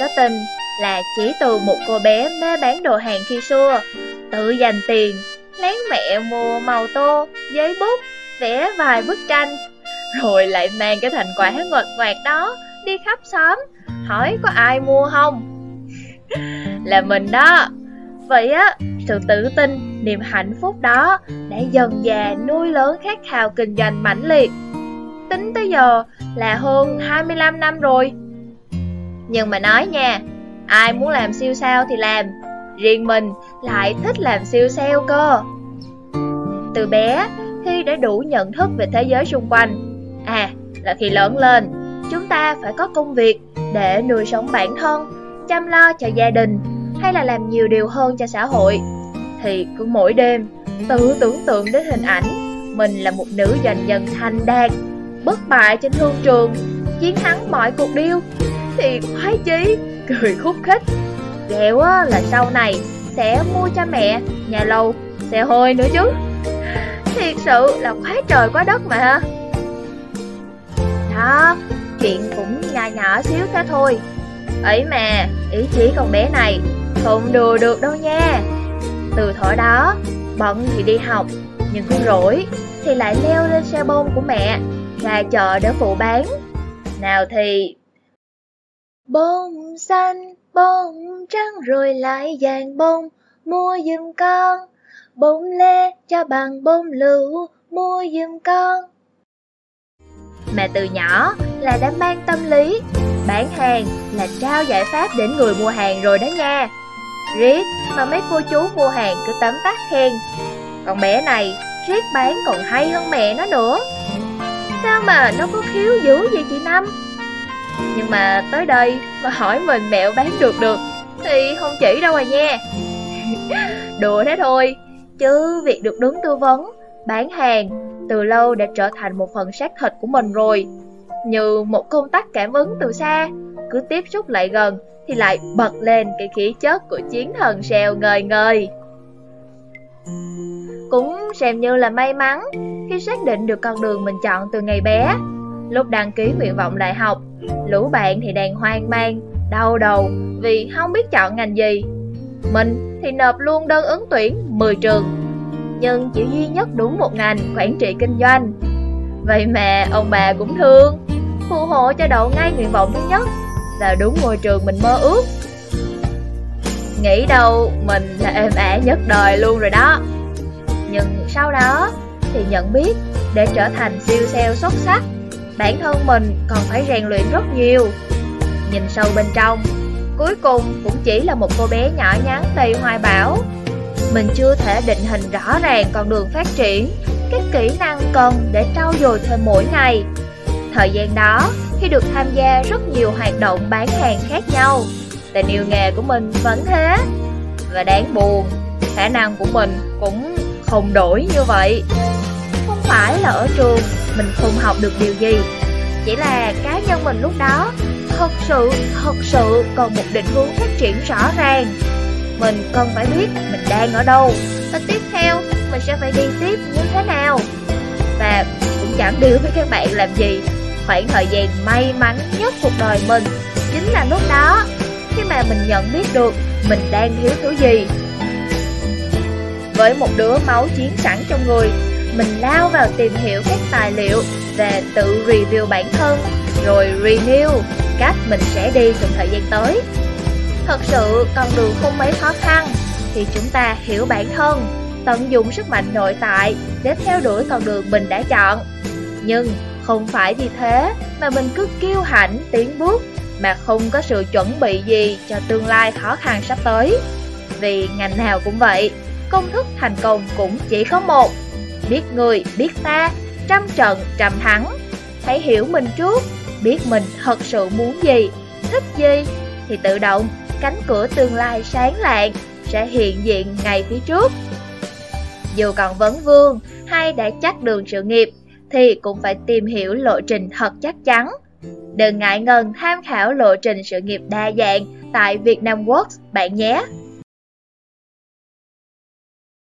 có tình là chỉ từ một cô bé mê bán đồ hàng khi xưa, tự dành tiền, lén mẹ mua màu tô, giấy bút, vẽ vài bức tranh, rồi lại mang cái thành quả ngọt ngoạt đó đi khắp xóm, hỏi có ai mua không? là mình đó. Vậy á, sự tự tin, niềm hạnh phúc đó đã dần dà nuôi lớn khát khao kinh doanh mãnh liệt. Tính tới giờ là hơn 25 năm rồi. Nhưng mà nói nha, ai muốn làm siêu sao thì làm, riêng mình lại thích làm siêu sao cơ. Từ bé, khi đã đủ nhận thức về thế giới xung quanh, à, là khi lớn lên, chúng ta phải có công việc để nuôi sống bản thân, chăm lo cho gia đình hay là làm nhiều điều hơn cho xã hội. Thì cứ mỗi đêm tự tưởng tượng đến hình ảnh mình là một nữ doanh nhân thành đạt bất bại trên thương trường chiến thắng mọi cuộc điêu thì khoái chí. Cười khúc khích. Ghẹo á, là sau này sẽ mua cho mẹ, nhà lầu, xe hơi nữa chứ. Thiệt sự là khoái trời quá đất mà. Đó, chuyện cũng nhỏ nhỏ xíu thế thôi. Ấy mà, ý chí con bé này không đùa được đâu nha. Từ thổi đó, Bận thì đi học, Nhưng cũng rỗi Thì lại leo lên xe bông của mẹ Ra chợ để phụ bán. Nào thì Bông xanh, Bông trắng, rồi lại vàng bông. Mua giùm con, Bông lê cho bằng bông lựu. Mua giùm con. Mẹ từ nhỏ là đã mang tâm lý, Bán hàng là trao giải pháp đến người mua hàng rồi đó nha. Riết mà mấy cô chú mua hàng cứ tấm tắt khen. Còn bé này riết bán còn hay hơn mẹ nó nữa. Sao mà nó có khiếu dữ vậy chị Năm? Nhưng mà tới đây mà hỏi mình mẹo bán được được Thì không chỉ đâu à nha Đùa thế thôi Chứ việc được đứng tư vấn, bán hàng Từ lâu đã trở thành một phần xác thịt của mình rồi Như một công tắc cảm ứng từ xa Cứ tiếp xúc lại gần thì lại bật lên cái khí chất của chiến thần sèo ngời ngời. Cũng xem như là may mắn khi xác định được con đường mình chọn từ ngày bé. Lúc đăng ký nguyện vọng đại học, lũ bạn thì đang hoang mang, đau đầu vì không biết chọn ngành gì. Mình thì nộp luôn đơn ứng tuyển 10 trường, nhưng chỉ duy nhất đúng một ngành quản trị kinh doanh. Vậy mà ông bà cũng thương, phù hộ cho đậu ngay nguyện vọng thứ nhất là đúng ngôi trường mình mơ ước Nghĩ đâu mình là êm ả nhất đời luôn rồi đó Nhưng sau đó thì nhận biết để trở thành siêu sale xuất sắc Bản thân mình còn phải rèn luyện rất nhiều Nhìn sâu bên trong Cuối cùng cũng chỉ là một cô bé nhỏ nhắn đầy hoài bão Mình chưa thể định hình rõ ràng con đường phát triển Các kỹ năng cần để trau dồi thêm mỗi ngày Thời gian đó khi được tham gia rất nhiều hoạt động bán hàng khác nhau. Tình yêu nghề của mình vẫn thế. Và đáng buồn, khả năng của mình cũng không đổi như vậy. Không phải là ở trường mình không học được điều gì, chỉ là cá nhân mình lúc đó thật sự, thật sự còn một định hướng phát triển rõ ràng. Mình cần phải biết mình đang ở đâu và tiếp theo mình sẽ phải đi tiếp như thế nào. Và cũng chẳng điều với các bạn làm gì Khoảng thời gian may mắn nhất cuộc đời mình Chính là lúc đó Khi mà mình nhận biết được Mình đang thiếu thứ gì Với một đứa máu chiến sẵn trong người mình lao vào tìm hiểu các tài liệu về tự review bản thân Rồi renew Cách mình sẽ đi trong thời gian tới Thật sự con đường không mấy khó khăn Thì chúng ta hiểu bản thân Tận dụng sức mạnh nội tại Để theo đuổi con đường mình đã chọn Nhưng không phải vì thế mà mình cứ kiêu hãnh tiến bước mà không có sự chuẩn bị gì cho tương lai khó khăn sắp tới. Vì ngành nào cũng vậy, công thức thành công cũng chỉ có một. Biết người, biết ta, trăm trận, trăm thắng. Hãy hiểu mình trước, biết mình thật sự muốn gì, thích gì, thì tự động cánh cửa tương lai sáng lạng sẽ hiện diện ngay phía trước. Dù còn vấn vương hay đã chắc đường sự nghiệp, thì cũng phải tìm hiểu lộ trình thật chắc chắn. Đừng ngại ngần tham khảo lộ trình sự nghiệp đa dạng tại Vietnam Works bạn nhé.